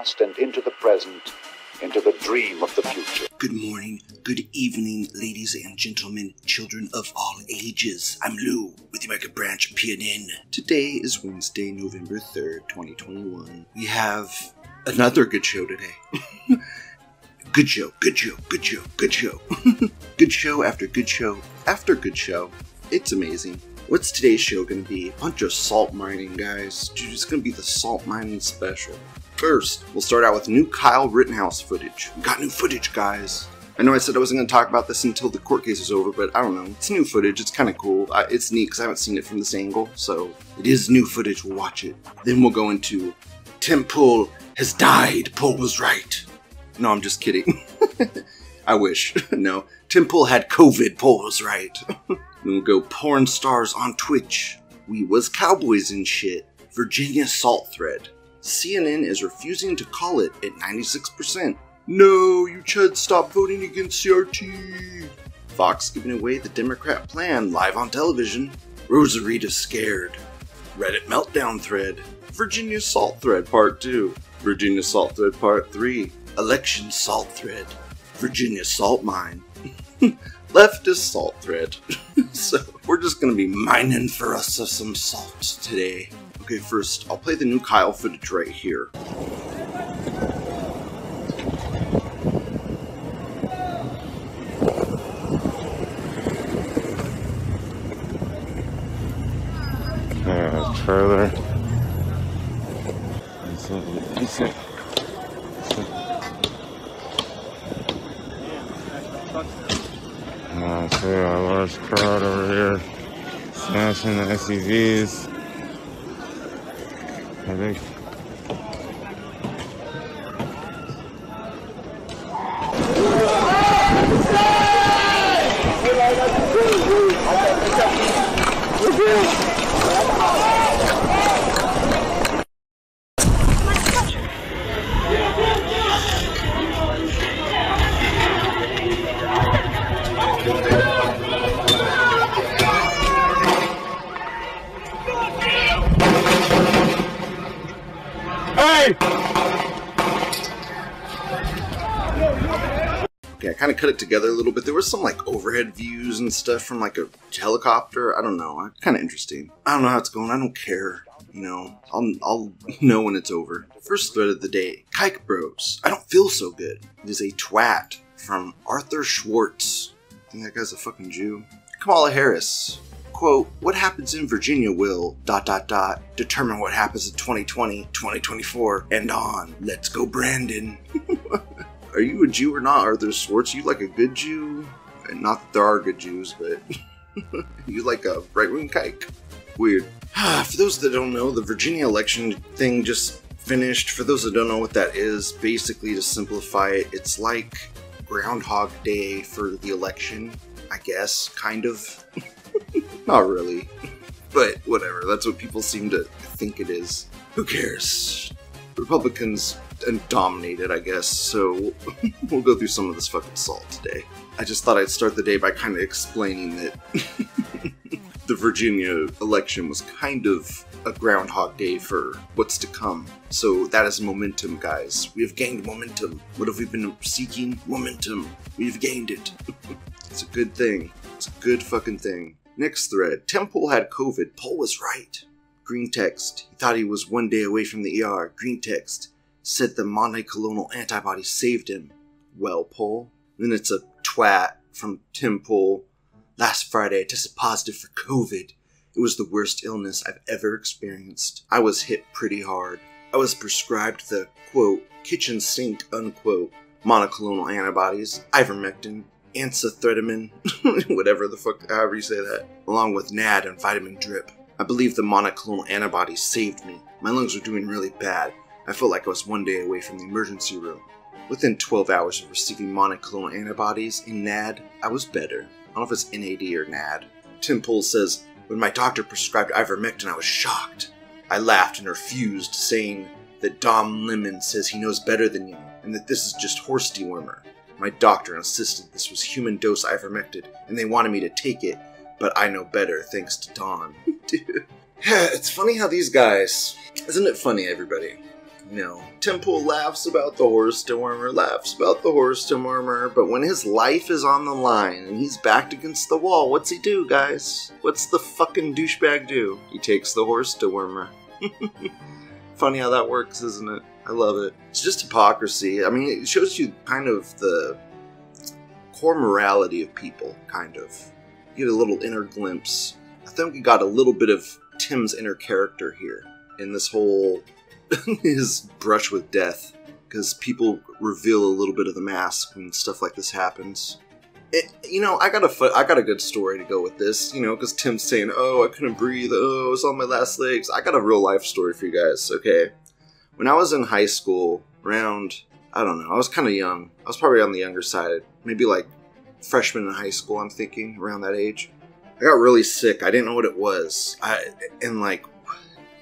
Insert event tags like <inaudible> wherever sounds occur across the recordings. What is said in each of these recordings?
past and into the present, into the dream of the future. Good morning, good evening, ladies and gentlemen, children of all ages. I'm Lou with the American branch of PNN. Today is Wednesday, November 3rd, 2021. We have another good show today. <laughs> good show, good show, good show, good show. <laughs> good show after good show after good show. It's amazing. What's today's show gonna be? A bunch of salt mining, guys. Dude, it's gonna be the salt mining special. First, we'll start out with new Kyle Rittenhouse footage. We got new footage, guys. I know I said I wasn't going to talk about this until the court case is over, but I don't know. It's new footage. It's kind of cool. It's neat because I haven't seen it from this angle, so it is new footage. We'll watch it. Then we'll go into Tim Pool has died. Pool was right. No, I'm just kidding. <laughs> I wish. <laughs> no. Tim Pool had COVID. Pool was right. <laughs> then we'll go porn stars on Twitch. We was cowboys and shit. Virginia salt thread. CNN is refusing to call it at 96%. No, you Chud, stop voting against CRT. Fox giving away the Democrat plan live on television. ResetEra scared. Reddit meltdown thread. Virginia salt thread part 2. Virginia salt thread part 3. Election salt thread. Virginia salt mine. <laughs> Leftist salt thread. <laughs> so we're just gonna be mining for us of some salt today. Okay, first, I'll play the new Kyle footage right here. Yeah, trailer. That's it. That's it. Uh, so a large crowd over here smashing the SUVs. I Okay, I kind of cut it together a little bit. There was some like overhead views and stuff from like a helicopter. I don't know. Kind of interesting. I don't know how it's going. I don't care. You know, I'll I'll <laughs> know when it's over. First thread of the day: Kike Bros. I don't feel so good. It is a twat from Arthur Schwartz. I think that guy's a fucking Jew. Kamala Harris. Quote, what happens in Virginia will, dot dot dot, determine what happens in 2020, 2024, and on. Let's go, Brandon. <laughs> are you a Jew or not, Arthur Schwartz? You like a good Jew? And not that there are good Jews, but <laughs> you like a right wing kike? Weird. <sighs> For those that don't know, the Virginia election thing just finished. For those that don't know what that is, basically to simplify it, it's like Groundhog Day for the election, I guess, kind of. <laughs> <laughs> not really. But whatever, that's what people seem to think it is. Who cares? Republicans dominated, I guess, so <laughs> we'll go through some of this fucking salt today. I just thought I'd start the day by kind of explaining that <laughs> the Virginia election was kind of a groundhog day for what's to come. So that is momentum, guys. We have gained momentum. What have we been seeking? Momentum. We've gained it. it's a good thing. It's a good fucking thing. Next thread. Pool had COVID. Pool was right. Green text. He thought he was one day away from the ER. Green text. Said the monoclonal antibody saved him. Well, Pool. Then it's a twat from Pool. Last Friday, I tested positive for COVID. It was the worst illness I've ever experienced. I was hit pretty hard. I was prescribed the, quote, kitchen sink, unquote, monoclonal antibodies, ivermectin, anthracycline, <laughs> whatever the fuck, however you say that, along with NAD and vitamin drip. I believe the monoclonal antibodies saved me. My lungs were doing really bad. I felt like I was one day away from the emergency room. Within 12 hours of receiving monoclonal antibodies in NAD, I was better. I don't know if it's NAD or NAD. Tim Pool says, When my doctor prescribed ivermectin, I was shocked. I laughed and refused, saying that Don Lemon says he knows better than you, and that this is just horse dewormer. My doctor insisted this was human dose ivermectin, and they wanted me to take it, but I know better thanks to Don. <laughs> Dude. <sighs> It's funny how these guys. Isn't it funny, everybody? You know, Pool laughs about the horse dewormer, laughs about the horse dewormer, but when his life is on the line and he's backed against the wall, what's he do, guys? What's the fucking douchebag do? He takes the horse dewormer. <laughs> Funny how that works, isn't it? I love it. It's just hypocrisy. I mean, it shows you kind of the core morality of people, kind of. You get a little inner glimpse. I think we got a little bit of Tim's inner character here in this whole <laughs> his brush with death because people reveal a little bit of the mask when stuff like this happens. It, you know, I got a I got a good story to go with this. You know, because Tim's saying, "Oh, I couldn't breathe. Oh, I was on my last legs." I got a real life story for you guys. Okay, when I was in high school, around I don't know, I was kind of young. I was probably on the younger side, maybe like freshman in high school. I'm thinking around that age. I got really sick. I didn't know what it was. I and like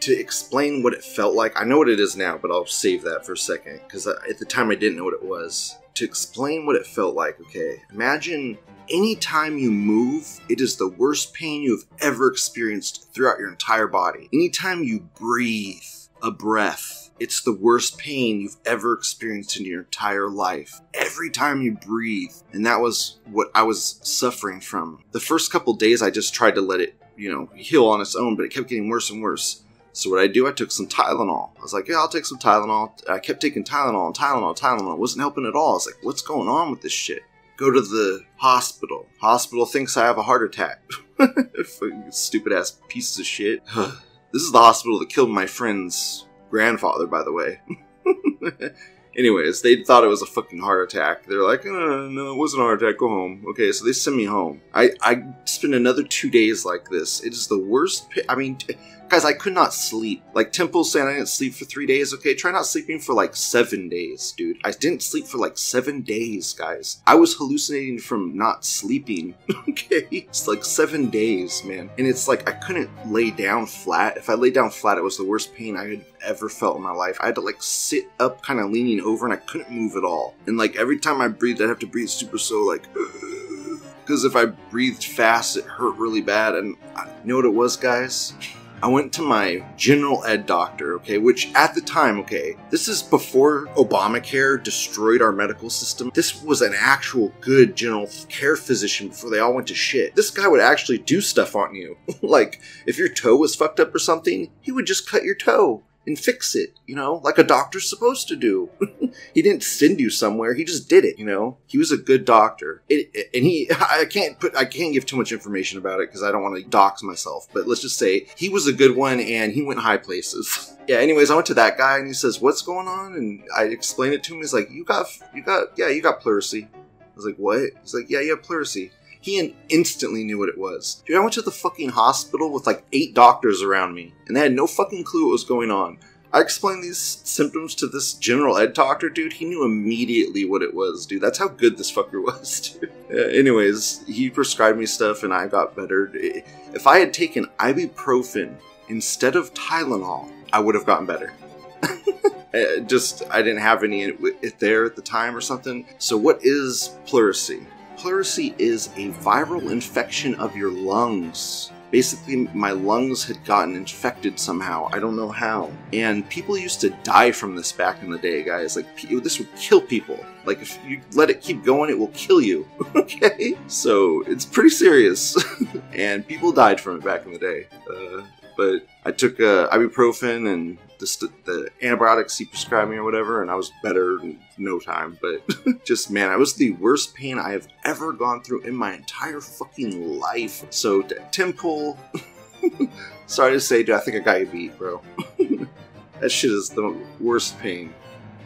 to explain what it felt like. I know what it is now, but I'll save that for a second because at the time I didn't know what it was. To explain what it felt like, okay, imagine anytime you move, it is the worst pain you've ever experienced throughout your entire body. Anytime you breathe a breath, it's the worst pain you've ever experienced in your entire life. Every time you breathe. And that was what I was suffering from. The first couple days, I just tried to let it, you know, heal on its own, but it kept getting worse and worse. So what I do, I took some Tylenol. I was like, yeah, I'll take some Tylenol. I kept taking Tylenol and Tylenol, Tylenol. It wasn't helping at all. I was like, what's going on with this shit? Go to the hospital. Hospital thinks I have a heart attack. <laughs> Stupid ass pieces of shit. <sighs> this is the hospital that killed my friend's grandfather, by the way. <laughs> Anyways, they thought it was a fucking heart attack. They're like, uh, no, it wasn't a heart attack. Go home. Okay, so they send me home. I I spent another two days like this. It is the worst. I mean, guys, I could not sleep. Like Tim Pool saying I didn't sleep for three days. Okay, try not sleeping for like seven days, dude. I didn't sleep for like seven days, guys. I was hallucinating from not sleeping. <laughs> okay, it's like seven days, man. And it's like I couldn't lay down flat. If I lay down flat, it was the worst pain I had ever felt in my life. I had to like sit up, kind of leaning over, and I couldn't move at all. And like every time I breathed, I'd have to breathe super slow, like. <sighs> Because if I breathed fast, it hurt really bad. And I, you know what it was, guys? <laughs> I went to my general ed doctor, okay, which at the time, okay, this is before Obamacare destroyed our medical system. This was an actual good general care physician before they all went to shit. This guy would actually do stuff on you. <laughs> like, if your toe was fucked up or something, he would just cut your toe and fix it, you know, like a doctor's supposed to do. <laughs> he didn't send you somewhere; he just did it. You know, he was a good doctor, it, it- and he. <laughs> I can't put, I can't give too much information about it because I don't want to dox myself. But let's just say he was a good one, and he went high places. <laughs> yeah. Anyways, I went to that guy, and he says, "What's going on?" And I explained it to him. He's like, "You got, you got, yeah, you got pleurisy." I was like, "What?" He's like, "Yeah, you have pleurisy." He instantly knew what it was. Dude, I went to the fucking hospital with like eight doctors around me, and they had no fucking clue what was going on. I explained these symptoms to this general ed doctor, dude. He knew immediately what it was, dude. That's how good this fucker <laughs> was, dude. Uh, anyways, he prescribed me stuff and I got better. If I had taken ibuprofen instead of Tylenol, I would have gotten better. <laughs> Uh, just, I didn't have any it- it there at the time or something. So, what is pleurisy? Pleurisy is a viral infection of your lungs. Basically, my lungs had gotten infected somehow. I don't know how. And people used to die from this back in the day, guys. Like, this would kill people. Like, if you let it keep going, it will kill you. <laughs> okay? So, it's pretty serious. <laughs> and people died from it back in the day. Uh, but I took uh, ibuprofen and the, the antibiotics he prescribed me or whatever, and I was better in no time. But <laughs> just man, it was the worst pain I have ever gone through in my entire fucking life. So t- Tim Pool, <laughs> sorry to say, dude, I think I got you beat, bro. <laughs> that shit is the worst pain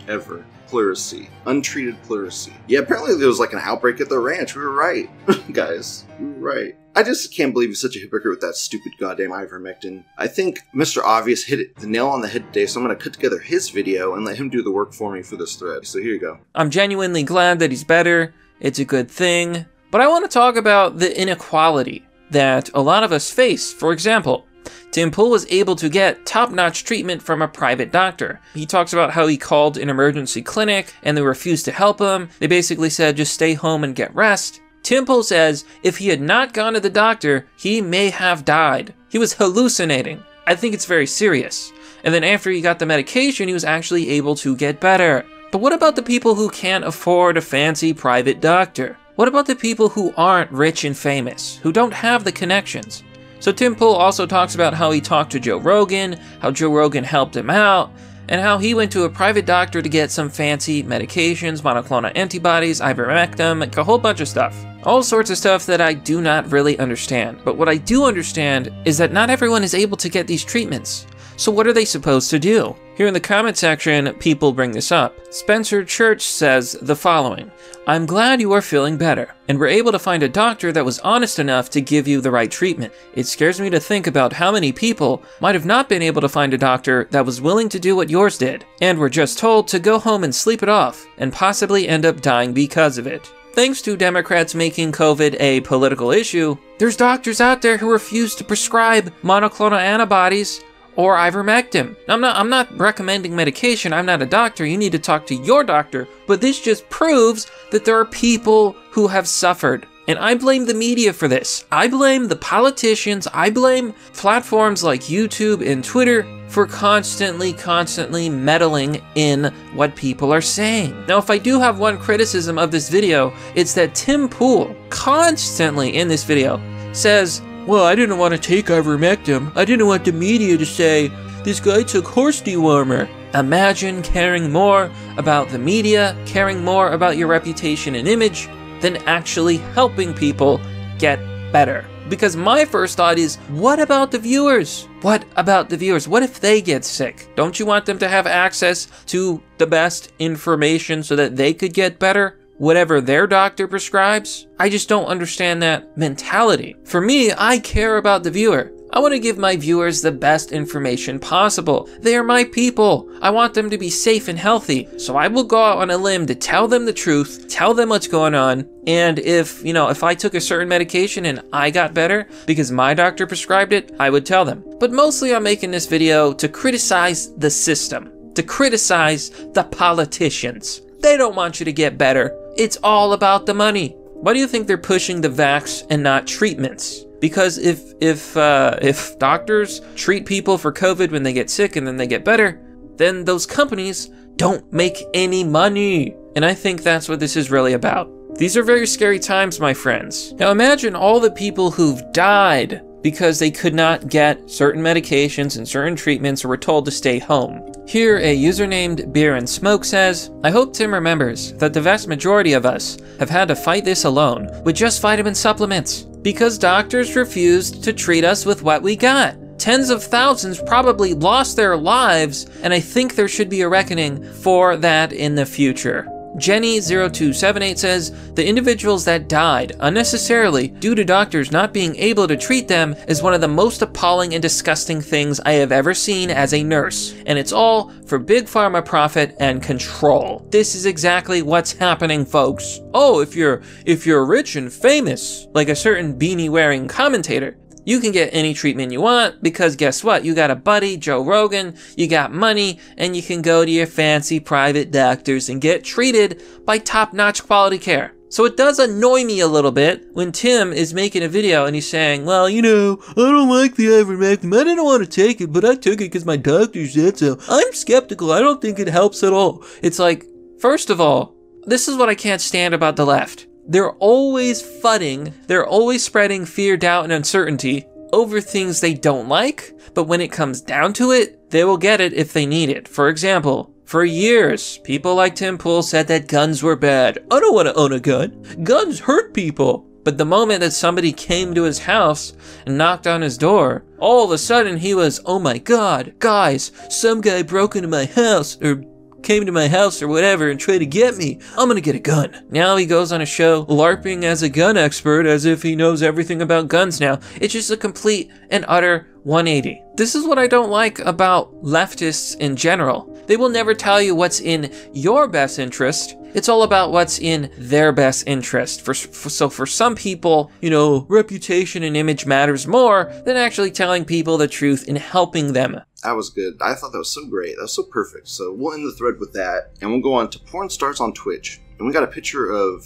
ever. Pleurisy, untreated pleurisy. Yeah, apparently there was like an outbreak at the ranch. We were right, guys. We were right. I just can't believe he's such a hypocrite with that stupid goddamn ivermectin. I think Mr. Obvious hit the nail on the head today, so I'm gonna cut together his video and let him do the work for me for this thread. So here you go. I'm genuinely glad that he's better. It's a good thing. But I want to talk about the inequality that a lot of us face. For example, Tim Pool was able to get top notch treatment from a private doctor. He talks about how he called an emergency clinic and they refused to help him. They basically said just stay home and get rest. Pool says if he had not gone to the doctor, he may have died. He was hallucinating. I think it's very serious. And then after he got the medication, he was actually able to get better. But what about the people who can't afford a fancy private doctor? What about the people who aren't rich and famous, who don't have the connections? So Tim Pool also talks about how he talked to Joe Rogan, how Joe Rogan helped him out, and how he went to a private doctor to get some fancy medications, monoclonal antibodies, ivermectin, like a whole bunch of stuff. All sorts of stuff that I do not really understand. But what I do understand is that not everyone is able to get these treatments. So what are they supposed to do? Here in the comment section, people bring this up. Spencer Church says the following I'm glad you are feeling better, and were able to find a doctor that was honest enough to give you the right treatment. It scares me to think about how many people might have not been able to find a doctor that was willing to do what yours did, and were just told to go home and sleep it off, and possibly end up dying because of it. Thanks to Democrats making COVID a political issue, there's doctors out there who refuse to prescribe monoclonal antibodies or ivermectin. I'm not I'm not recommending medication. I'm not a doctor. You need to talk to your doctor. But this just proves that there are people who have suffered. And I blame the media for this. I blame the politicians. I blame platforms like YouTube and Twitter for constantly, constantly meddling in what people are saying. Now, if I do have one criticism of this video, it's that Tim Pool constantly in this video says well, I didn't want to take ivermectin. I didn't want the media to say, this guy took horse dewormer. Imagine caring more about the media, caring more about your reputation and image, than actually helping people get better. Because my first thought is, what about the viewers? What about the viewers? What if they get sick? Don't you want them to have access to the best information so that they could get better? whatever their doctor prescribes. I just don't understand that mentality. For me, I care about the viewer. I want to give my viewers the best information possible. They are my people. I want them to be safe and healthy. So I will go out on a limb to tell them the truth, tell them what's going on. And if, you know, if I took a certain medication and I got better because my doctor prescribed it, I would tell them. But mostly I'm making this video to criticize the system, to criticize the politicians. They don't want you to get better. It's all about the money. Why do you think they're pushing the vax and not treatments? Because if if uh, if doctors treat people for COVID when they get sick and then they get better, then those companies don't make any money. And I think that's what this is really about. These are very scary times, my friends. Now imagine all the people who've died because they could not get certain medications and certain treatments or were told to stay home. Here, a user named Beer and Smoke says, I hope Tim remembers that the vast majority of us have had to fight this alone with just vitamin supplements because doctors refused to treat us with what we got. Tens of thousands probably lost their lives, and I think there should be a reckoning for that in the future. Jenny0278 says the individuals that died unnecessarily due to doctors not being able to treat them is one of the most appalling and disgusting things I have ever seen as a nurse, and it's all for big pharma profit and control. This is exactly what's happening, folks. Oh, if you're if you're rich and famous, like a certain beanie wearing commentator, you can get any treatment you want because guess what? You got a buddy, Joe Rogan, you got money, and you can go to your fancy private doctors and get treated by top notch quality care. So it does annoy me a little bit when Tim is making a video and he's saying, well, you know, I don't like the ivermectin. I didn't want to take it, but I took it because my doctor said so. I'm skeptical. I don't think it helps at all. It's like, first of all, this is what I can't stand about the left. They're always fudding, they're always spreading fear, doubt, and uncertainty over things they don't like, but when it comes down to it, they will get it if they need it. For example, for years, people like Tim Pool said that guns were bad. I don't want to own a gun. Guns hurt people. But the moment that somebody came to his house and knocked on his door, all of a sudden he was, oh my god, guys, some guy broke into my house, or came to my house or whatever and tried to get me, I'm gonna get a gun. Now he goes on a show LARPing as a gun expert as if he knows everything about guns now. It's just a complete and utter 180. This is what I don't like about leftists in general. They will never tell you what's in your best interest. It's all about what's in their best interest. For, for, so for some people, you know, reputation and image matters more than actually telling people the truth and helping them. That was good. I thought that was so great. That was so perfect. So we'll end the thread with that, and we'll go on to porn stars on Twitch. And we got a picture of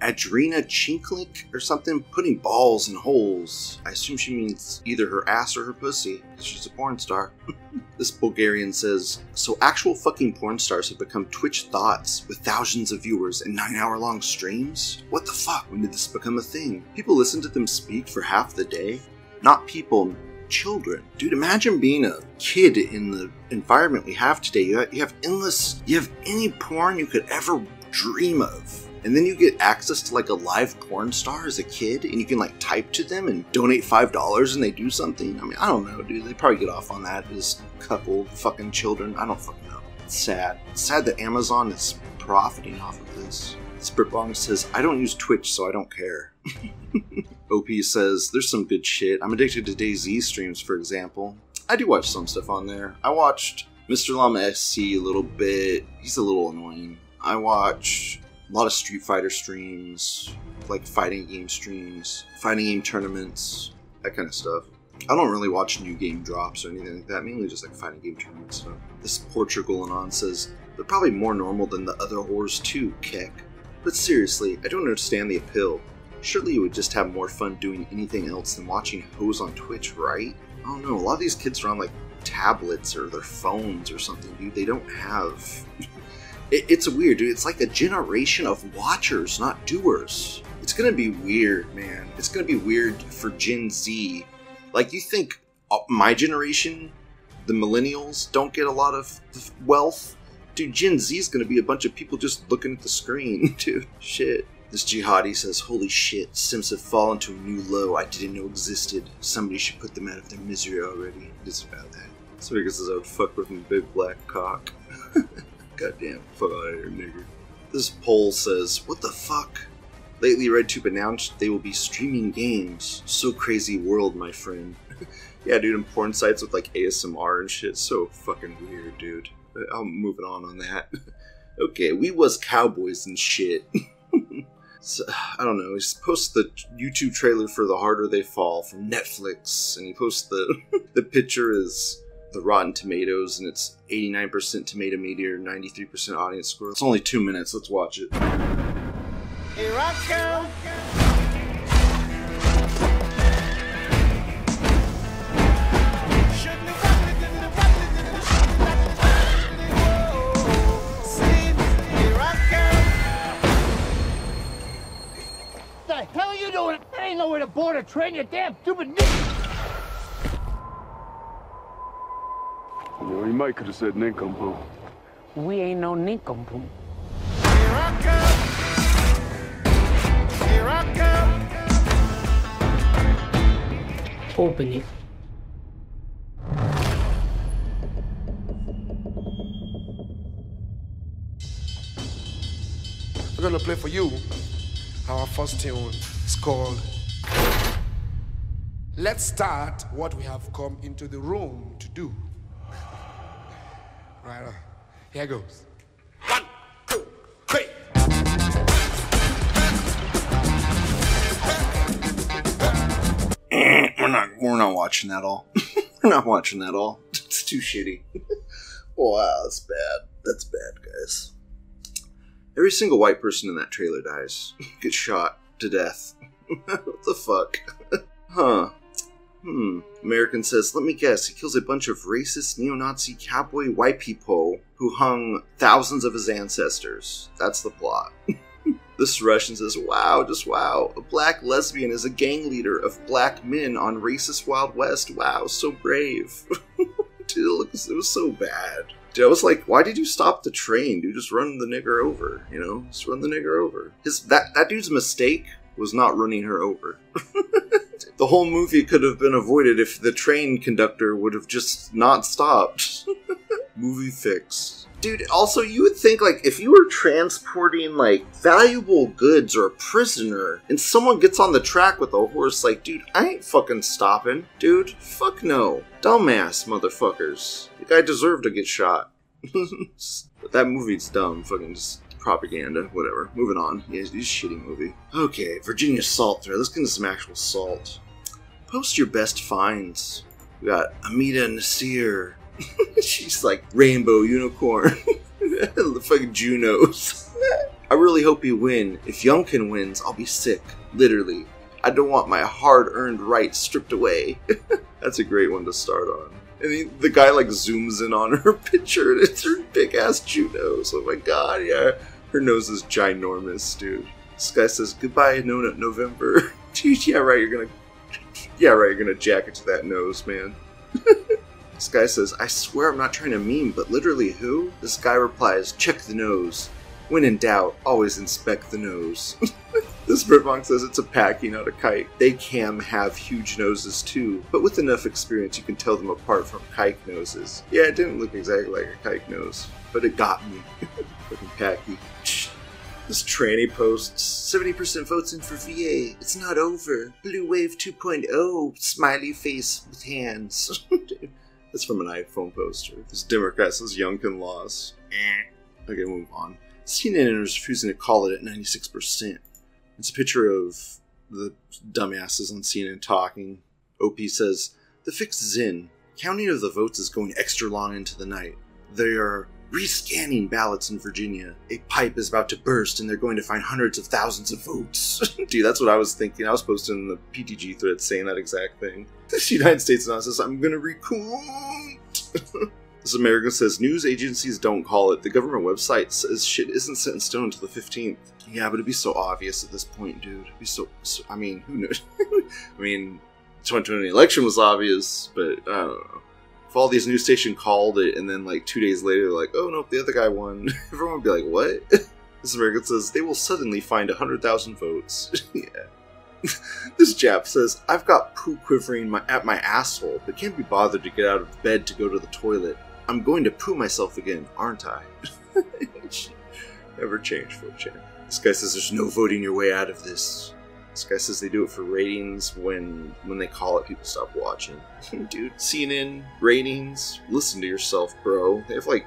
Adrena Chinklink or something putting balls in holes. I assume she means either her ass or her pussy. She's a porn star. <laughs> This Bulgarian says, so actual fucking porn stars have become Twitch thoughts with thousands of viewers and nine hour long streams? What the fuck? When did this become a thing? People listen to them speak for half the day? Not people, children. Dude, imagine being a kid in the environment we have today. You have endless, you have any porn you could ever dream of. And then you get access to like a live porn star as a kid, and you can like type to them and donate five dollars, and they do something. I mean, I don't know, dude. They probably get off on that as couple fucking children. I don't fucking know. It's sad. It's sad that Amazon is profiting off of this. Spritbong says, "I don't use Twitch, so I don't care." <laughs> OP says, "There's some good shit. I'm addicted to DayZ streams, for example. I do watch some stuff on there. I watched Mr. Llama SC a little bit. He's a little annoying. I watch a lot of Street Fighter streams, like fighting game streams, fighting game tournaments, that kind of stuff. I don't really watch new game drops or anything like that, mainly just like fighting game tournaments. This Portugal and on says, they're probably more normal than the other whores too, Keck. But seriously, I don't understand the appeal. Surely you would just have more fun doing anything else than watching hoes on Twitch, right? I don't know, a lot of these kids are on like tablets or their phones or something, dude. They don't have it, it's weird, dude. It's like a generation of watchers, not doers. It's gonna be weird, man. It's gonna be weird for Gen Z. Like, you think uh, my generation, the millennials, don't get a lot of wealth? Dude, Gen Z is gonna be a bunch of people just looking at the screen, <laughs> dude. Shit. This jihadi says, Holy shit, Sims have fallen to a new low I didn't know existed. Somebody should put them out of their misery already. It's about that. So guess I would fuck with my big black cock. <laughs> Goddamn, fuck out of here, nigger. This poll says, What the fuck? Lately, RedTube announced they will be streaming games. So crazy world, my friend. <laughs> yeah, dude, and porn sites with like ASMR and shit. So fucking weird, dude. Uh, I'm moving on on that. <laughs> okay, we was cowboys and shit. <laughs> so, I don't know. He posts the YouTube trailer for The Harder They Fall from Netflix, and he posts the the picture is the Rotten Tomatoes, and it's 89% tomato meter, 93% audience score. It's only two minutes. Let's watch it. Here I come. The hell are you doing? I ain't nowhere to board a train, you damn stupid. You know, he might could have said nincompoop. We ain't no nincompoop. Here I come. Here I come. Open it. We're gonna play for you our first tune. It's called Let's Start What We Have Come Into the Room to Do. Right on. Here goes. One, two, three. <clears throat> we're not we're not watching that all. <laughs> we're not watching that all. <laughs> It's too shitty. <laughs> wow, that's bad. That's bad, guys. Every single white person in that trailer dies. Gets shot to death. what the fuck? huh. Hmm. American says, let me guess, he kills a bunch of racist neo Nazi cowboy white people who hung thousands of his ancestors. That's the plot. <laughs> this Russian says, wow, just wow. A black lesbian is a gang leader of black men on racist Wild West. Wow, so brave. <laughs> Dude, it was so bad. Dude, I was like, why did you stop the train? Dude, just run the nigger over, you know? Just run the nigger over. His that that dude's mistake was not running her over. <laughs> the whole movie could have been avoided if the train conductor would have just not stopped. <laughs> movie fix. Dude, also, you would think, like, if you were transporting, like, valuable goods or a prisoner, and someone gets on the track with a horse, like, dude, I ain't fucking stopping. Dude, fuck no. Dumbass motherfuckers. The guy deserved to get shot. <laughs> that movie's dumb. Fucking just propaganda, whatever. Moving on. Yeah, it's a shitty movie. Okay, Virginia Salt thread. Let's get into some actual salt. Post your best finds. We got Amita Nasir. <laughs> She's like rainbow unicorn. <laughs> the fucking Junos. <laughs> I really hope you win. If Youngkin wins, I'll be sick. Literally. I don't want my hard earned rights stripped away. That's a great one to start on. And he, the guy like zooms in on her picture and it's her big ass Jew nose. Oh my god, yeah. Her nose is ginormous, dude. This guy says, Goodbye, no, November. <laughs> Dude, yeah, right, you're gonna. Yeah, right, you're gonna jack it to that nose, man. <laughs> this guy says, I swear I'm not trying to meme, but literally who? This guy replies, Check the nose. When in doubt, always inspect the nose. <laughs> this Britbonk says it's a packy, not a kite. They can have huge noses too, but with enough experience, you can tell them apart from kike noses. Yeah, it didn't look exactly like a kike nose, but it got me. Fucking packy. This tranny posts 70% votes in for VA. It's not over. Blue Wave 2.0. Smiley face with hands. <laughs> That's from an iPhone poster. This Democrat says Youngkin lost. Eh. Okay, move on. CNN is refusing to call it at 96%. It's a picture of the dumbasses on CNN talking. OP says, The fix is in. Counting of the votes is going extra long into the night. They are rescanning ballots in Virginia. A pipe is about to burst and they're going to find hundreds of thousands of votes. <laughs> Dude, that's what I was thinking. I was posting the PTG thread saying that exact thing. <laughs> The United States now says, I'm gonna recount. <laughs> this American says news agencies don't call it. The government website says shit isn't set in stone until the 15th. Yeah, but it'd be so obvious at this point, dude. It'd be so, so I mean, who knows? I mean, 2020 election was obvious, but I don't know all these news stations called it and then like two days later like, oh no, the other guy won, <laughs> everyone would be like, what? <laughs> this American says they will suddenly find hundred thousand votes. <laughs> yeah. this Jap says, I've got poo quivering my, at my asshole, but can't be bothered to get out of bed to go to the toilet. I'm going to poo myself again, aren't I? Never change, 4chan. This guy says there's no voting your way out of this. This guy says they do it for ratings. When when they call it, people stop watching. Hmm. dude, CNN ratings. Listen to yourself, bro. They have like,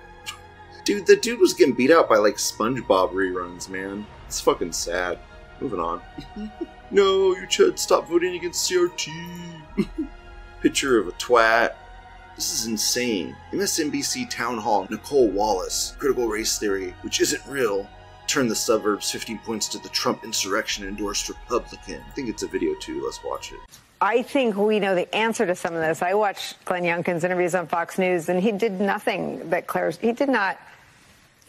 dude, the dude was getting beat out by like SpongeBob reruns, man. It's fucking sad. Moving on. <laughs> no, you should stop voting against CRT. <laughs> Picture of a twat. This is insane. MSNBC Town Hall, Nicolle Wallace, critical race theory, which isn't real, turned the suburbs 15 points to the Trump insurrection endorsed Republican. I think it's a video too. Let's watch it. I think we know the answer to some of this. I watched Glenn Youngkin's interviews on Fox News, and he did nothing that Claire's. He did not.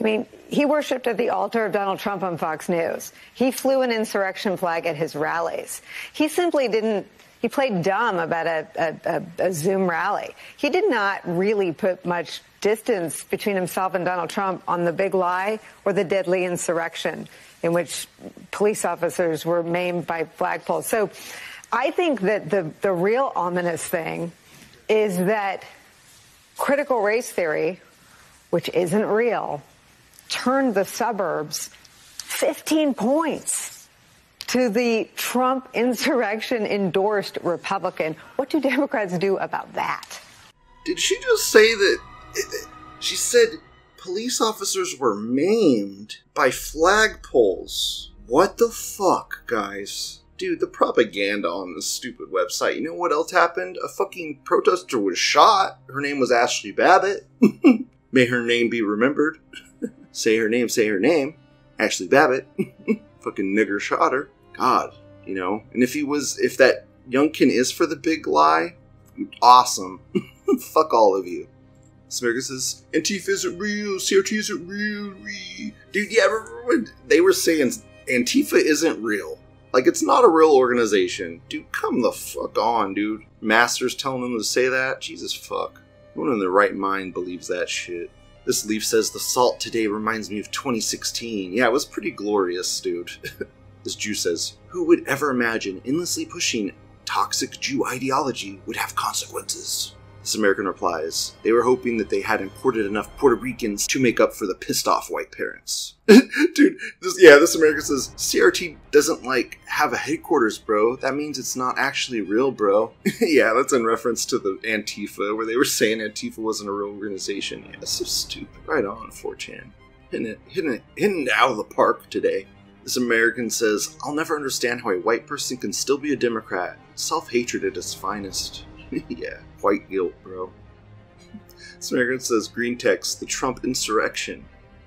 I mean, he worshipped at the altar of Donald Trump on Fox News. He flew an insurrection flag at his rallies. He simply didn't. He played dumb about a, a, a, Zoom rally. He did not really put much distance between himself and Donald Trump on the big lie or the deadly insurrection in which police officers were maimed by flagpoles. So I think that the, the real ominous thing is that critical race theory, which isn't real, turned the suburbs 15 points to the Trump insurrection endorsed Republican. What do Democrats do about that? Did she just say that? She said police officers were maimed by flagpoles. What the fuck, guys? Dude, the propaganda on this stupid website. You know what else happened? A fucking protester was shot. Her name was Ashli Babbitt. <laughs> May her name be remembered. <laughs> say her name, say her name. Ashli Babbitt. <laughs> fucking nigger shot her. God, you know. And if he was, if that Youngkin is for the big lie, awesome. <laughs> Fuck all of you. Smirka says, Antifa isn't real, CRT isn't real. Dude, yeah, they were saying Antifa isn't real? Like, it's not a real organization. Dude, come the fuck on, dude. Masters telling them to say that? Jesus fuck. No one in their right mind believes that shit. This leaf says the salt today reminds me of 2016. Yeah, it was pretty glorious, dude. <laughs> This Jew says, Who would ever imagine endlessly pushing toxic Jew ideology would have consequences? This American replies, They were hoping that they had imported enough Puerto Ricans to make up for the pissed off white parents. <laughs> Dude, this, yeah, this American says, CRT doesn't like have a headquarters, bro. That means it's not actually real, bro. <laughs> yeah, that's in reference to the Antifa, where they were saying Antifa wasn't a real organization. Yeah, that's so stupid. Right on, 4chan. Hitting it, hitting it, hitting it out of the park today. This American says, I'll never understand how a white person can still be a Democrat. Self hatred at its finest. <laughs> yeah, white guilt, bro. This American says, Green text, the Trump insurrection.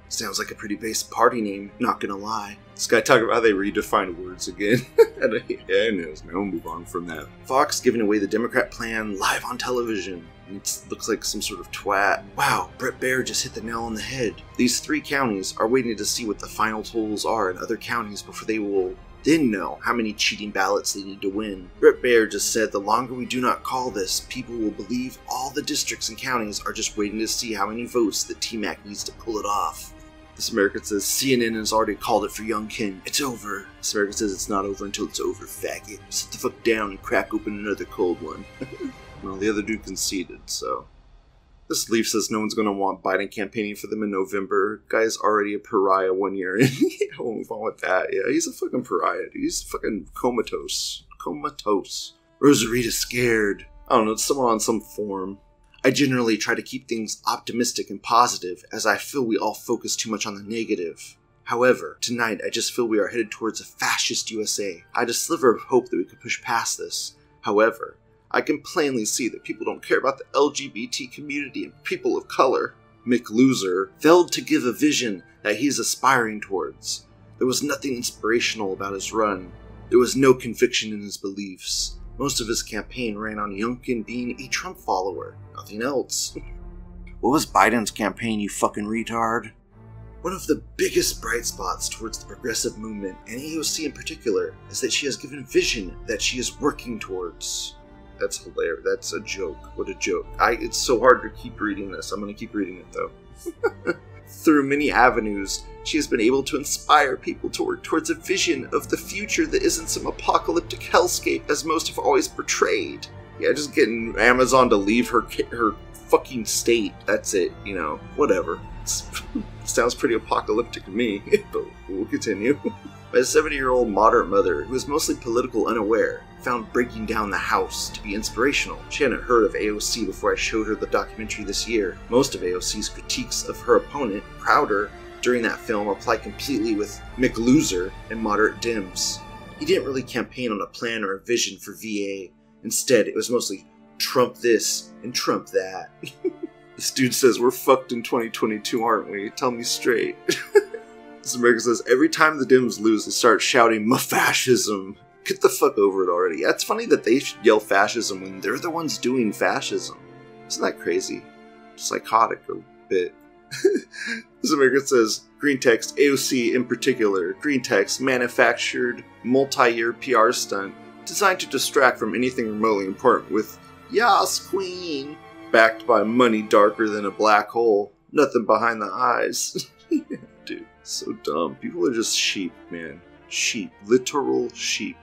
Sounds like a pretty base party name, not gonna lie. This guy talking about how they redefine words again. <laughs> yeah, I know, now we'll move on from that. Fox giving away the Democrat plan live on television. It looks like some sort of twat. Wow, Bret Baier just hit the nail on the head. These three counties are waiting to see what the final totals are in other counties before they will then know how many cheating ballots they need to win. Bret Baier just said the longer we do not call this, people will believe all the districts and counties are just waiting to see how many votes that T-Mac needs to pull it off. This American says CNN has already called it for Youngkin. It's over. This American says it's not over until it's over, faggot. Sit the fuck down and crack open another cold one. <laughs> well, the other dude conceded, so. This Leaf says no one's going to want Biden campaigning for them in November. Guy's already a pariah one year in. I won't move on with that. Yeah, he's a fucking pariah. Dude. He's fucking comatose. Comatose. ResetEra's scared. I don't know, it's someone on some form. I generally try to keep things optimistic and positive, as I feel we all focus too much on the negative. However, tonight I just feel we are headed towards a fascist USA. I had a sliver of hope that we could push past this. However, I can plainly see that people don't care about the LGBT community and people of color. Mick Loser failed to give a vision that he's aspiring towards. There was nothing inspirational about his run. There was no conviction in his beliefs. Most of his campaign ran on Youngkin being a Trump follower, nothing else. <laughs> what was Biden's campaign, you fucking retard? One of the biggest bright spots towards the progressive movement, and AOC in particular, is that she has given vision that she is working towards. That's hilarious. That's a joke. What a joke. I it's so hard to keep reading this. I'm gonna keep reading it though. <laughs> Through many avenues, she has been able to inspire people to work towards a vision of the future that isn't some apocalyptic hellscape as most have always portrayed. Yeah, just getting Amazon to leave her her fucking state. That's it. You know, whatever. <laughs> sounds pretty apocalyptic to me, <laughs> but we'll continue. My 70 year old moderate mother, who is mostly political unaware, found Breaking Down the House to be inspirational. She hadn't heard of AOC before I showed her the documentary this year. Most of AOC's critiques of her opponent, Crowley, during that film apply completely with McLoser and moderate Dems. He didn't really campaign on a plan or a vision for VA. Instead, it was mostly Trump this and Trump that. <laughs> this dude says, We're fucked in 2022, aren't we? Tell me straight. <laughs> this American says, Every time the Dems lose, they start shouting, fascism Get the fuck over it already. It's funny that they yell fascism when they're the ones doing fascism. Isn't that crazy? Psychotic a bit. <laughs> this American says green text AOC in particular. Green text manufactured multi-year PR stunt designed to distract from anything remotely important with Yas Queen backed by money darker than a black hole. Nothing behind the eyes. <laughs> So dumb. People are just sheep, man. Sheep. Literal sheep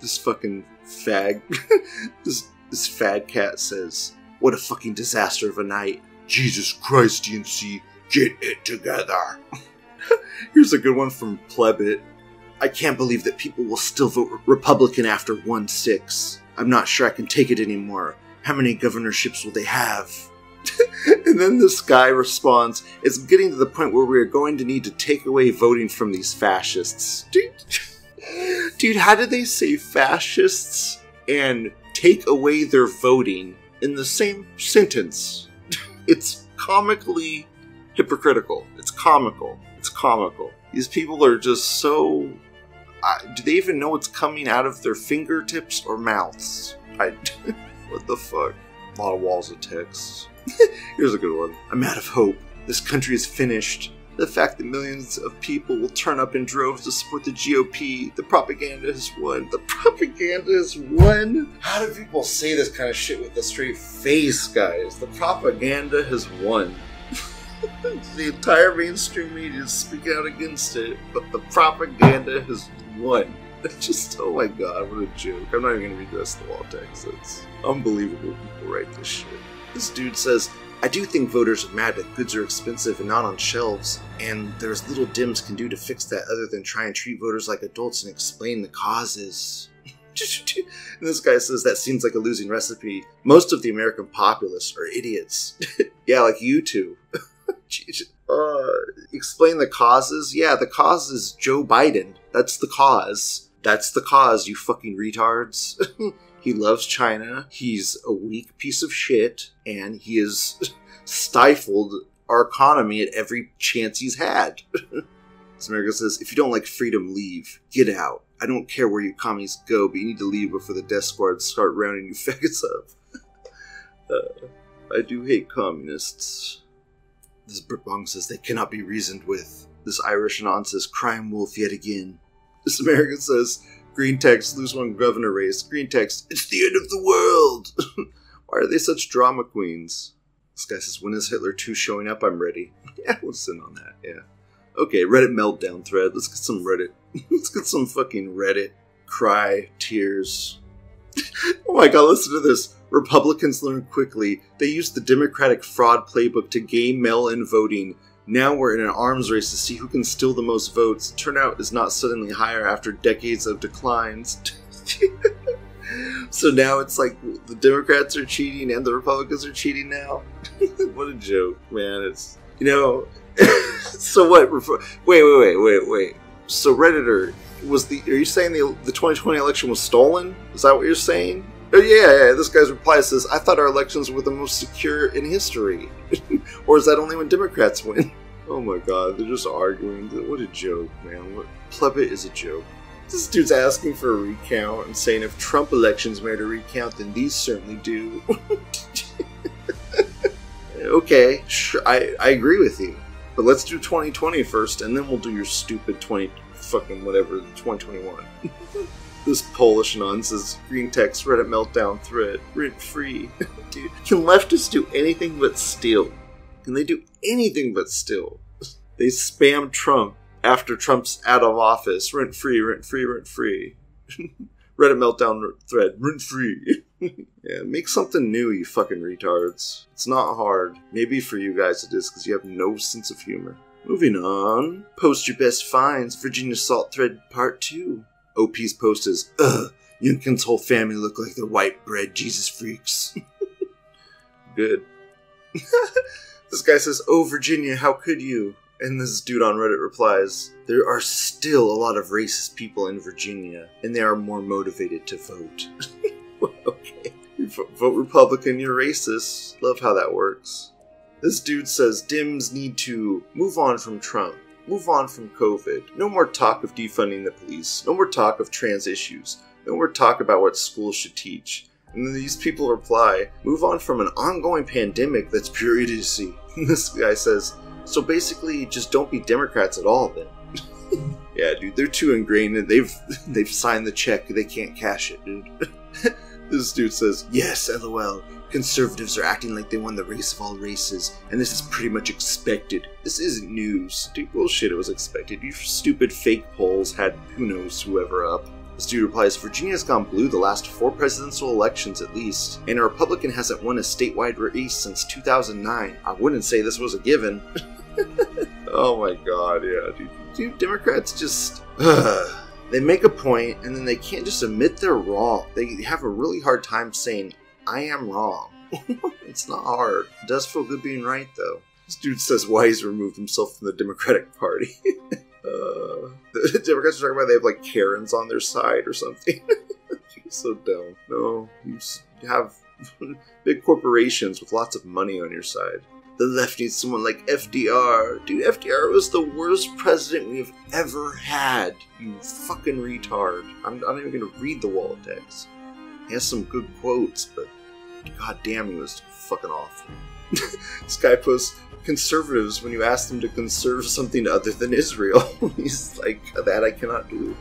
this fucking fag, <laughs> this this fag cat says, "What a fucking disaster of a night! Jesus Christ, DNC, get it together." <laughs> Here's a good one from Plebit. I can't believe that people will still vote Republican after 1 6. I'm not sure I can take it anymore. How many governorships will they have? <laughs> and then this guy responds, It's getting to the point where we are going to need to take away voting from these fascists. Dude, <laughs> dude how did they say fascists and take away their voting in the same sentence? <laughs> it's comically hypocritical. It's comical. It's comical. These people are just so. Do they even know what's coming out of their fingertips or mouths? I. what the fuck? A lot of walls of text. <laughs> Here's a good one. I'm out of hope. This country is finished. The fact that millions of people will turn up in droves to support the GOP, the propaganda has won. The propaganda has won. How do people say this kind of shit with a straight face, guys? The propaganda has won. <laughs> the entire mainstream media is speaking out against it, but the propaganda has won. <laughs> Just, oh my god, what a joke. I'm not even gonna read the rest of the wall text. It's unbelievable people write this shit. This dude says, I do think voters are mad that goods are expensive and not on shelves, and there's little Dems can do to fix that other than try and treat voters like adults and explain the causes. <laughs> and this guy says that seems like a losing recipe. Most of the American populace are idiots. <laughs> yeah, like you two. uh, explain the causes? Yeah, the cause is Joe Biden. That's the cause. That's the cause, you fucking retards. <laughs> He loves China. He's a weak piece of shit, and he has <laughs> stifled our economy at every chance he's had. <laughs> As America says, if you don't like freedom, leave. Get out. I don't care where you commies go, but you need to leave before the death squad start rounding you faggots up. uh, I do hate communists. This Bong says they cannot be reasoned with. This Irish Anon says crime wolf yet again. This American says green text lose one governor race. Green text it's the end of the world. <laughs> Why are they such drama queens? This guy says when is Hitler 2 showing up? I'm ready. <laughs> Yeah, we'll send on that. Yeah. Okay, Reddit meltdown thread. Let's get some Reddit. <laughs> Let's get some fucking Reddit. Cry, tears. oh my god, listen to this. Republicans learned quickly. They used the Democratic fraud playbook to game mail in voting. Now we're in an arms race to see who can steal the most votes. Turnout is not suddenly higher after decades of declines. <laughs> so now it's like the Democrats are cheating and the Republicans are cheating now. <laughs> what a joke, man. It's, you know, <laughs> so what? Wait, wait, wait, wait, wait. So Redditor was the? Are you saying the the 2020 election was stolen? Is that what you're saying? Oh yeah, yeah. This guy's reply says, "I thought our elections were the most secure in history," <laughs> or is that only when Democrats win? <laughs> Oh my god, they're just arguing. What a joke, man. What Plebit is a joke. This dude's asking for a recount and saying if Trump elections made a recount, then these certainly do. <laughs> okay, sure, I, I agree with you. But let's do 2020 first, and then we'll do your stupid 20 fucking whatever 2021. This Polish nonsense green text Reddit meltdown thread rent free. <laughs> Dude, can leftists do anything but steal? Can they do anything but steal? <laughs> They spam Trump after Trump's out of office. Rent free, rent free, rent free. <laughs> Reddit meltdown thread rent free. yeah, make something new, you fucking retards. It's not hard. Maybe for you guys it is because you have no sense of humor. Moving on. Post your best finds, Virginia Salt Thread Part 2. OP's post is, Ugh, Youngkin's whole family look like they're white bread Jesus freaks. <laughs> Good. <laughs> this guy says, Oh, Virginia, how could you? And this dude on Reddit replies, There are still a lot of racist people in Virginia, and they are more motivated to vote. <laughs> okay. You vote Republican, you're racist. Love how that works. This dude says Dims need to move on from Trump, move on from COVID. No more talk of defunding the police, no more talk of trans issues, no more talk about what schools should teach. And then these people reply, move on from an ongoing pandemic that's pure idiocy. <laughs> this guy says, so basically, just don't be Democrats at all then. <laughs> yeah, dude, they're too ingrained and they've <laughs> they've signed the check. They can't cash it, dude. This dude says, "Yes, lol. Conservatives are acting like they won the race of all races, and this is pretty much expected. This isn't news. Dude, bullshit. It was expected. You stupid fake polls had who knows whoever up." This dude replies, Virginia's gone blue the last four presidential elections at least, and a Republican hasn't won a statewide race since 2009. I wouldn't say this was a given. <laughs> oh my god, yeah, dude. Dude, Democrats just. <sighs> they make a point and then they can't just admit they're wrong. They have a really hard time saying, I am wrong. <laughs> it's not hard. It does feel good being right, though. This dude says why he's removed himself from the Democratic Party. <laughs> uh, the Democrats are talking about they have like Karens on their side or something. <laughs> so dumb. No, you have big corporations with lots of money on your side. The left needs someone like FDR. Dude, FDR was the worst president we've ever had. You fucking retard. I'm, I'm not even gonna read the wall of text. He has some good quotes, but god damn, he was fucking awful. <laughs> this guy posts conservatives when you ask them to conserve something other than Israel. <laughs> He's like, that I cannot do.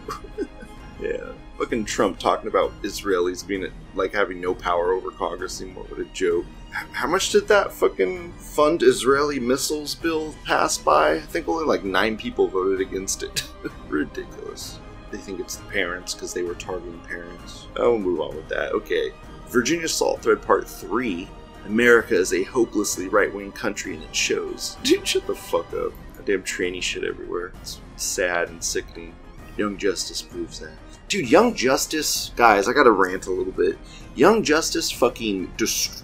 <laughs> yeah. Fucking Trump talking about Israelis being like having no power over Congress anymore. What a joke. How much did that fucking fund Israeli missiles bill pass by? I think only like nine people voted against it. <laughs> Ridiculous. They think it's the parents because they were targeting parents. Oh, I will move on with that. Okay. Virginia Salt Thread Part 3. America is a hopelessly right wing country and it shows. <laughs> Dude, shut the fuck up. Goddamn tranny shit everywhere. It's sad and sickening. Young Justice proves that. Dude, Young Justice, guys, I gotta rant a little bit. Young Justice fucking dist-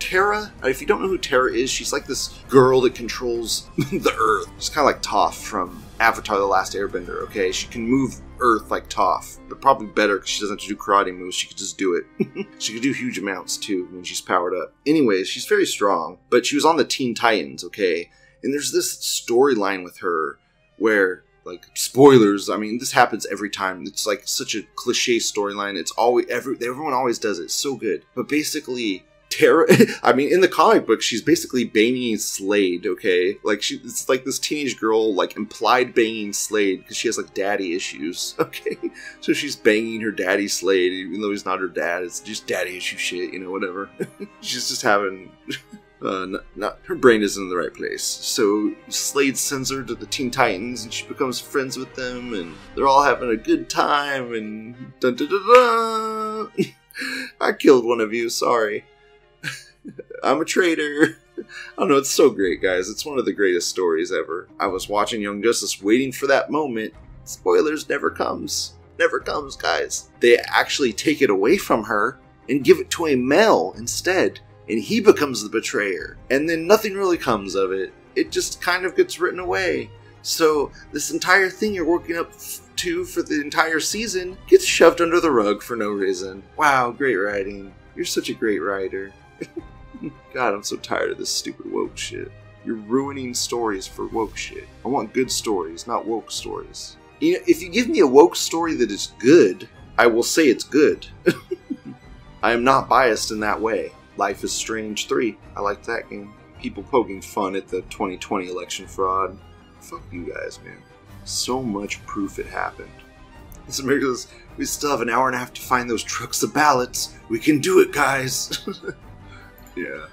Terra, if you don't know who Terra is, she's like this girl that controls <laughs> the Earth. She's kind of like Toph from Avatar: The Last Airbender. Okay, she can move Earth like Toph, but probably better because she doesn't have to do karate moves. She could just do it. <laughs> she could do huge amounts too when she's powered up. Anyways, she's very strong, but she was on the Teen Titans. Okay, and there's this storyline with her where like spoilers i mean this happens every time it's like such a cliche storyline it's always every everyone always does it it's so good but basically Terra, <laughs> I mean, in the comic book, she's basically banging Slade. Okay, like she, it's like this teenage girl, like implied banging Slade because she has like daddy issues. <laughs> Okay, so she's banging her daddy Slade, even though he's not her dad. It's just daddy issue shit, you know, whatever. <laughs> she's just having uh, not, not, her brain isn't in the right place. So Slade sends her to the Teen Titans, and she becomes friends with them, and they're all having a good time. And dun dun dun dun. I killed one of you. Sorry. I'm a traitor. <laughs> I don't know. It's so great, guys. It's one of the greatest stories ever. I was watching Young Justice, waiting for that moment. Spoilers never comes. Never comes, guys. They actually take it away from her and give it to a male instead and he becomes the betrayer. And then nothing really comes of it. It just kind of gets written away. So this entire thing you're working up to for the entire season gets shoved under the rug for no reason. Wow, great writing. You're such a great writer. <laughs> God, I'm so tired of this stupid woke shit. You're ruining stories for woke shit. I want good stories, not woke stories. You know, if you give me a woke story that is good, I will say it's good. <laughs> I am not biased in that way. Life is Strange 3. I like that game. People poking fun at the 2020 election fraud. Fuck you guys, man. So much proof it happened. This America we still have an hour and a half to find those trucks of ballots. We can do it, guys. <laughs> yeah.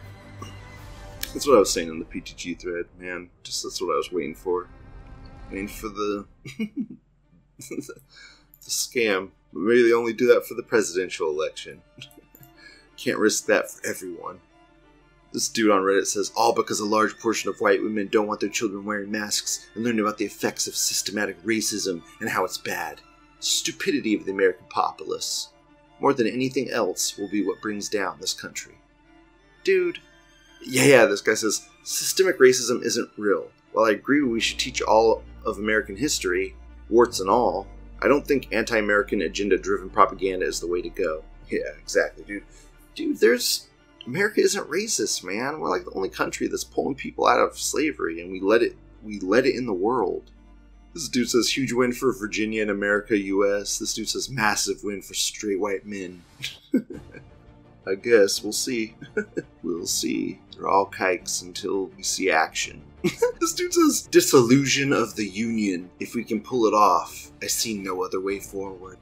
That's what I was saying in the PTG thread, man. Just that's what I was waiting for. Waiting for the <laughs> the scam. Maybe they only do that for the presidential election. <laughs> Can't risk that for everyone. This dude on Reddit says, all because a large portion of white women don't want their children wearing masks and learning about the effects of systematic racism and how it's bad. Stupidity of the American populace, more than anything else, will be what brings down this country. Dude. Yeah, yeah, this guy says, systemic racism isn't real. While I agree we should teach all of American history, warts and all, I don't think anti American agenda driven propaganda is the way to go. <laughs> Yeah, exactly, dude dude, there's America isn't racist, man. We're like the only country that's pulling people out of slavery, and we let it we let it in the world. This dude says huge win for Virginia and America, U.S. This dude says massive win for straight white men. <laughs> I guess we'll see. <laughs> we'll see. They're all kikes until we see action. <laughs> this dude says disillusion of the union. If we can pull it off, I see no other way forward.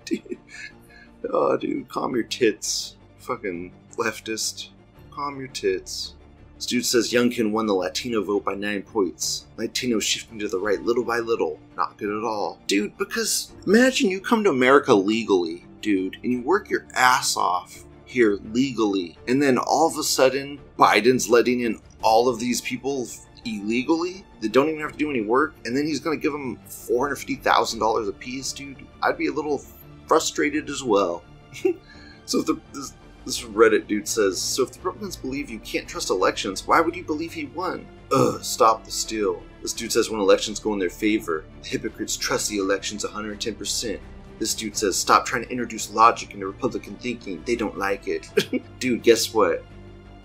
<laughs> oh, dude, calm your tits. Fucking leftist. Calm your tits. This dude says Youngkin won the Latino vote by 9 points. Latino shifting to the right little by little. Not good at all. Dude, because imagine you come to America legally, dude, and you work your ass off here legally, and then all of a sudden, Biden's letting in all of these people illegally that don't even have to do any work, and then he's gonna give them $450,000 a piece, dude. I'd be a little frustrated as well. <laughs> so the, this, this Reddit dude says, So if the Republicans believe you can't trust elections, why would you believe he won? Ugh, stop the steal. This dude says when elections go in their favor, the hypocrites trust the elections 110%. This dude says, Stop trying to introduce logic into Republican thinking. They don't like it. <laughs> dude, guess what?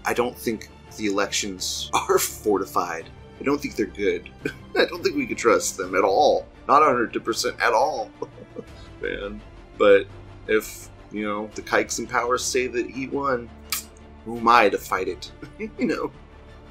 I don't think the elections <laughs> are fortified. I don't think they're good. <laughs> I don't think we can trust them at all. Not 100% at all. Man. But if you know, the kikes and powers say that he won. Who am I to fight it? you know.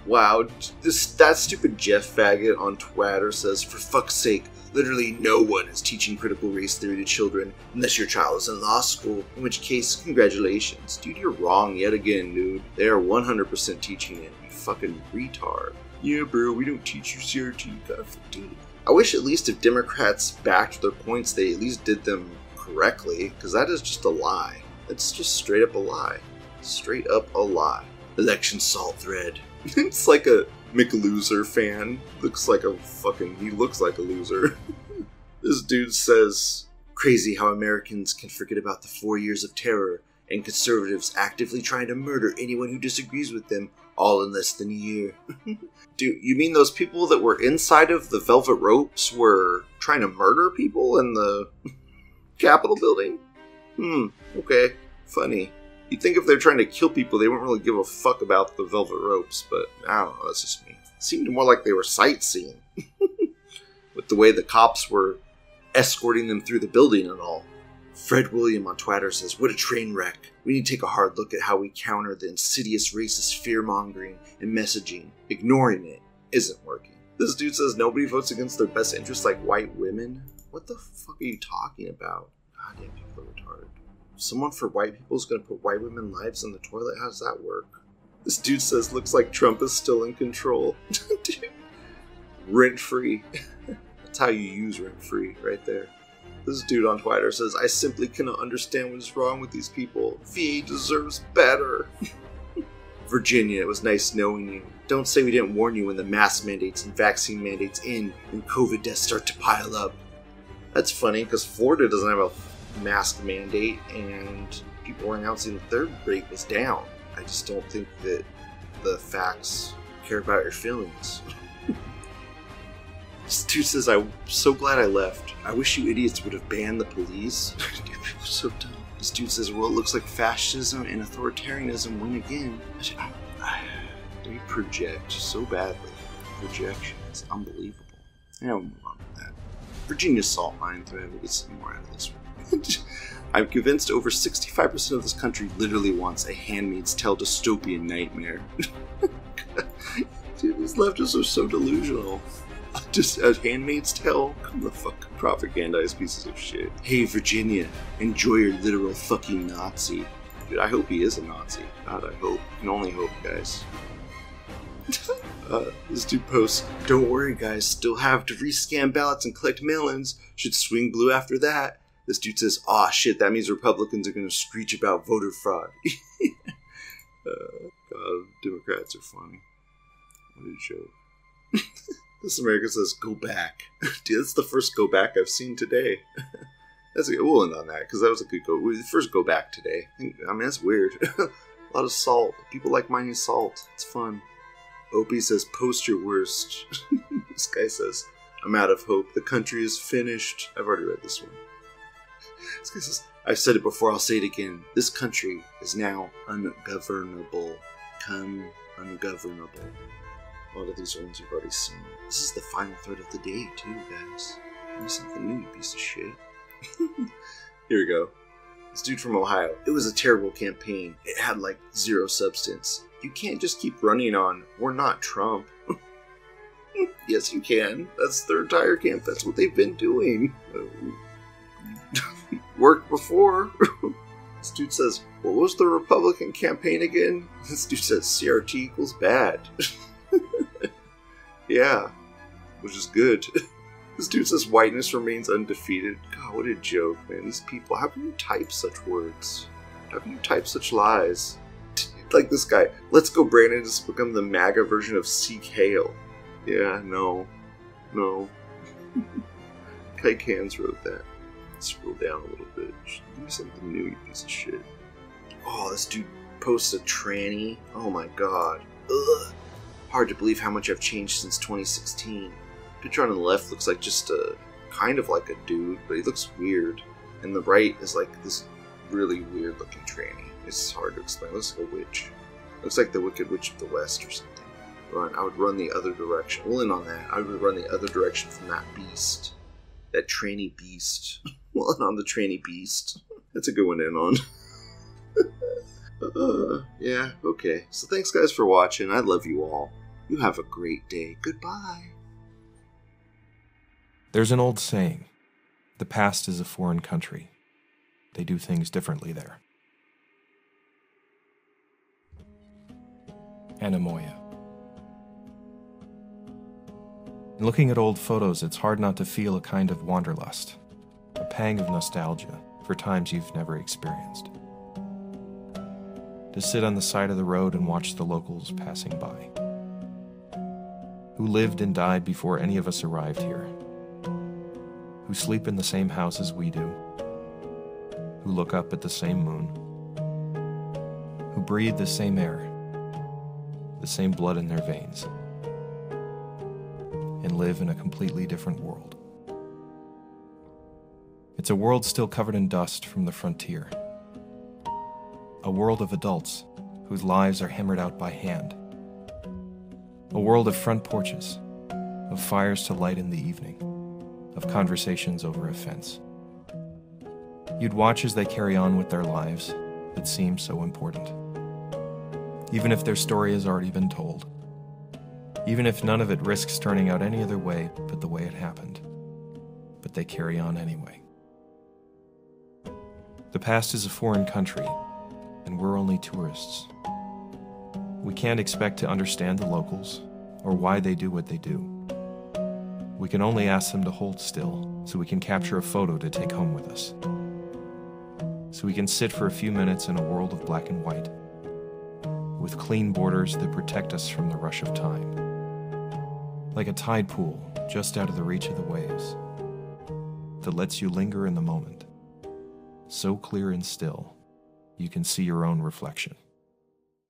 Wow, this that stupid Jeff faggot on Twitter says, for fuck's sake, literally no one is teaching critical race theory to children unless your child is in law school, in which case, congratulations. Dude, you're wrong yet again, dude. They are 100% teaching it, you fucking retard. Yeah, bro, we don't teach you CRT. God, dude. I wish at least if Democrats backed their points, they at least did them correctly, because that is just a lie. That's just straight up a lie. Straight up a lie. Election salt thread. <laughs> it's like a McLoser fan. Looks like a fucking. He looks like a loser. <laughs> this dude says, Crazy how Americans can forget about the four years of terror and conservatives actively trying to murder anyone who disagrees with them, all in less than a year. <laughs> Dude, you mean those people that were inside of the Velvet Ropes were trying to murder people in the <laughs> Capitol building? Hmm, okay, funny. You'd think if they're trying to kill people, they wouldn't really give a fuck about the Velvet Ropes, but I don't know, that's just me. It seemed more like they were sightseeing. <laughs> With the way the cops were escorting them through the building and all. Fred Wellman on Twitter says, What a train wreck. We need to take a hard look at how we counter the insidious racist fear mongering and messaging. Ignoring it isn't working. This dude says nobody votes against their best interests like white women. What the fuck are you talking about? Goddamn, people are retarded. Someone for white people is gonna put white women lives in the toilet? How does that work? This dude says looks like Trump is still in control. <laughs> dude. Rent free. <laughs> That's how you use rent free right there. This dude on Twitter says, I simply cannot understand what is wrong with these people. VA deserves better. <laughs> Virginia, it was nice knowing you. Don't say we didn't warn you when the mask mandates and vaccine mandates end and COVID deaths start to pile up. That's funny because Florida doesn't have a mask mandate and people are announcing that their rate was down. I just don't think that the facts care about your feelings. <laughs> This dude says, I'm so glad I left. I wish you idiots would have banned the police. Dude, people are so dumb. This dude says, well, it looks like fascism and authoritarianism win again. They project so badly. Projection is unbelievable. Yeah, we'll move on with that. Virginia salt mine thread. We'll get some more out of this one. <laughs> I'm convinced over 65% of this country literally wants a Handmaid's Tale dystopian nightmare. <laughs> Dude, these leftists are so delusional. <laughs> Just a Handmaid's Tale? Come the fuck propagandized pieces of shit. Hey, Virginia, enjoy your literal fucking Nazi. Dude, I hope he is a Nazi. God, I hope. I can only hope, guys. uh, this dude posts, Don't worry, guys, still have to rescan ballots and collect mail-ins. Should swing blue after that. This dude says, Aw, shit, that means Republicans are gonna screech about voter fraud. <laughs> uh, God, Democrats are funny. What a joke. <laughs> this America says, Go back. <laughs> Dude, that's the first go back I've seen today. that's a we'll end on that, because that was a good go. First go back today. I mean, that's weird. a lot of salt. People like mining salt. It's fun. Opie says, post your worst. this guy says, I'm out of hope. The country is finished. I've already read this one. I've said it before, I'll say it again. This country is now ungovernable. Come ungovernable. A lot of these ones you've already seen. This is the final thread of the day, too, guys. Something new, you piece of shit. <laughs> Here we go. This dude from Ohio. It was a terrible campaign. It had like zero substance. You can't just keep running on, we're not Trump. <laughs> yes, you can. That's their entire camp. That's what they've been doing. <laughs> Worked before. <laughs> this dude says, What was the Republican campaign again? <laughs> This dude says CRT equals bad. <laughs> yeah, which is good. This dude says whiteness remains undefeated. God, what a joke, man. These people, how can you type such words? How can you type such lies? Like this guy, let's go Brandon just become the MAGA version of Sieg Heil. Yeah, no. No. Pike Hands wrote that. Scroll down a little bit. Give me something new, you piece of shit. Oh, this dude posts a tranny. Oh my god. Ugh. Hard to believe how much I've changed since 2016. Picture on the left looks like just a kind of like a dude, but he looks weird. And the right is like this really weird looking tranny. It's hard to explain. It looks like a witch. looks like the Wicked Witch of the West or something. Run. I would run the other direction. We'll end on that. I would run the other direction from that beast. That tranny beast. <laughs> we'll end on the tranny beast. That's a good one to end on. <laughs> uh, yeah, okay. So thanks guys for watching. I love you all. You have a great day. Goodbye. There's an old saying the past is a foreign country. They do things differently there. Anamoya. In looking at old photos, it's hard not to feel a kind of wanderlust, pang of nostalgia for times you've never experienced. To sit on the side of the road and watch the locals passing by, who lived and died before any of us arrived here, who sleep in the same house as we do, who look up at the same moon, who breathe the same air, the same blood in their veins, and live in a completely different world. It's a world still covered in dust from the frontier. A world of adults whose lives are hammered out by hand. A world of front porches, of fires to light in the evening, of conversations over a fence. You'd watch as they carry on with their lives that seem so important. Even if their story has already been told. Even if none of it risks turning out any other way but the way it happened. But they carry on anyway. The past is a foreign country, and we're only tourists. We can't expect to understand the locals or why they do what they do. We can only ask them to hold still so we can capture a photo to take home with us. So we can sit for a few minutes in a world of black and white, with clean borders that protect us from the rush of time. Like a tide pool just out of the reach of the waves, that lets you linger in the moment, so clear and still, you can see your own reflection.